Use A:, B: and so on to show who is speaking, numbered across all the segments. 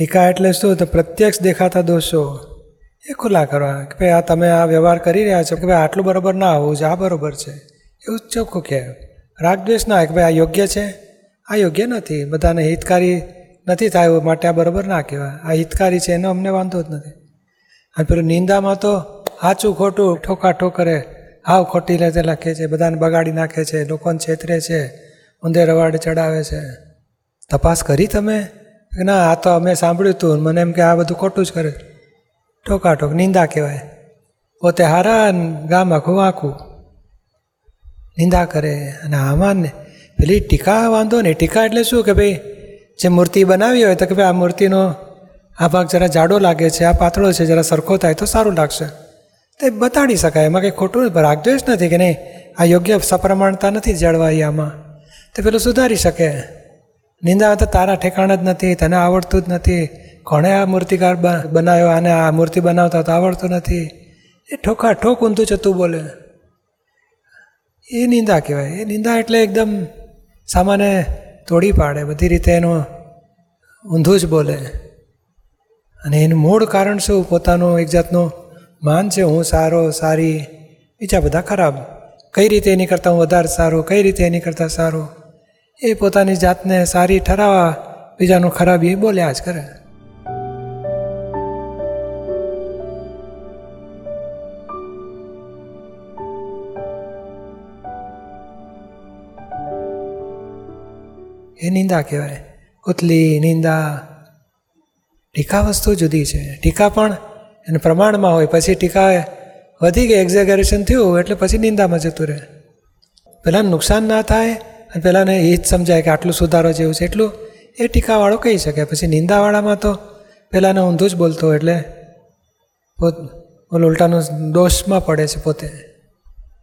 A: ટીકા એટલે શું? તો પ્રત્યક્ષ દેખાતા દોષો. એ ખુલ્લા કરવા કે ભાઈ આ તમે આ વ્યવહાર કરી રહ્યા છો, કે ભાઈ આટલું બરાબર ના હોવું છે આ બરાબર છે. એવું ચોખ્ખું કહે. રાગદ્વેષ ના કે ભાઈ આ યોગ્ય છે? આ યોગ્ય નથી. બધાને હિતકારી નથી થાય માટે આ બરાબર ના કહેવાય. આ હિતકારી છે, એનો અમને વાંધો જ નથી. અને પેલું નિંદામાં તો સાચું ખોટું ઠોકા ઠોકરે હાવ ખોટી રીતે લખે છે, બધાને બગાડી નાખે છે, લોકોને છેતરે છે, ઊંધે રવાડે ચડાવે છે. તપાસ કરી તમે? કે ના, આ તો અમે સાંભળ્યું હતું મને એમ કે આ બધું ખોટું જ કરે. ઠોકા ઠોક નિંદા કહેવાય. પોતે હારા ને ગામ આખું આખું. નિંદા કરે અને આમાં ને પેલી ટીકા વાંધો નહીં ટીકા એટલે શું કે ભાઈ, જે મૂર્તિ બનાવી હોય તો કે ભાઈ આ મૂર્તિનો આ ભાગ જરા જાડો લાગે છે, આ પાતળો છે, જરા સરખો થાય તો સારું લાગશે. તે બતાડી શકાય, એમાં કંઈ ખોટું રાગદ્વેષ નથી કે નહીં, આ યોગ્ય સપ્રમાણતા નથી જળવાઈ આમાં. તે પેલું સુધારી શકે. નિંદા તો તારા ઠેકાણા જ નથી, તને આવડતું જ નથી. કોણે આ મૂર્તિકાર બનાવ્યો આને આ મૂર્તિ બનાવતા તો આવડતું નથી. એ ઠોકા ઠોક ઊંધું જતું બોલે. એ નિંદા કહેવાય. એ નિંદા એટલે એકદમ સામાન્ય તોડી પાડે, બધી રીતે એનું ઊંધું જ બોલે. અને એનું મૂળ કારણ શું? પોતાનું એક જાતનું માન છે, હું સારો, સારી, બીજા બધા ખરાબ. કઈ રીતે એની કરતાં હું વધારે સારું, કઈ રીતે એની કરતાં સારું? એ પોતાની જાતને સારી ઠરાવવા બીજાનું ખરાબ બોલ્યા જ કરે. એ નિંદા કહેવાય. ઉતલી નિંદા. ટીકા વસ્તુ જુદી છે. ટીકા પણ એને પ્રમાણમાં હોય. પછી ટીકા વધી ગઈ એક્ઝેગરેશન થયું એટલે પછી નિંદામાં જતું રહે. પહેલાં નુકસાન ના થાય અને પહેલાંને એ જ સમજાય કે આટલું સુધારો જેવું છે. એટલું એ ટીકાવાળો કહી શકે. પછી નિંદાવાળામાં તો પહેલાંને ઊંધું જ બોલતો એટલે પોત ઓલો ઉલટાનો દોષમાં પડે છે પોતે.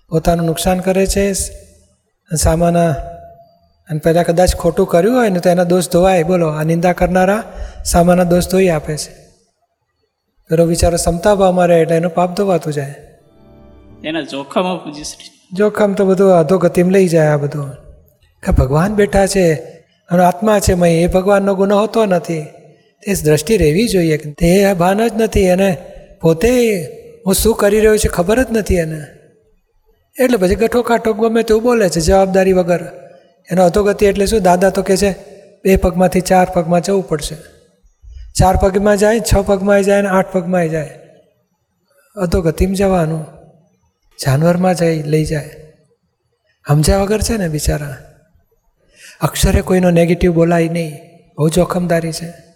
A: પોતાનું નુકસાન કરે છે સામાના અને પહેલાં કદાચ ખોટું કર્યું હોય ને તો એના દોષ ધોવાય. બોલો આ નિંદા કરનારા સામાના દોષ ધોઈ આપે છે. પેલો વિચારો સમતા ભાવમાં રહે એટલે એનું પાપ ધોવાતું જાય.
B: એના જોખમ
A: જોખમ તો બધું અધોગતિમાં લઈ જાય આ બધું. કે ભગવાન બેઠા છે, અને આત્મા છે, મય એ ભગવાનનો ગુનો હોતો નથી. તે દ્રષ્ટિ રહેવી જોઈએ તે ભાન જ નથી, એને પોતે હું શું કરી રહ્યો છે ખબર જ નથી એને. એટલે પછી ગઠો કાઠો ગમે તેવું બોલે છે, જવાબદારી વગર. એનો અધોગતિ એટલે શું? દાદા તો કહે છે, બે પગમાંથી ચાર પગમાં જવું પડશે. ચાર પગમાં જાય, છ પગમાં જાય ને આઠ પગમાં જાય. અધોગતિમાં જવાનું. જાનવરમાં જઈ, લઈ જાય. સમજ્યા વગર છે ને બિચારા? અક્ષરે કોઈનો નેગેટિવ બોલાય નહીં. બહુ જોખમદારી છે.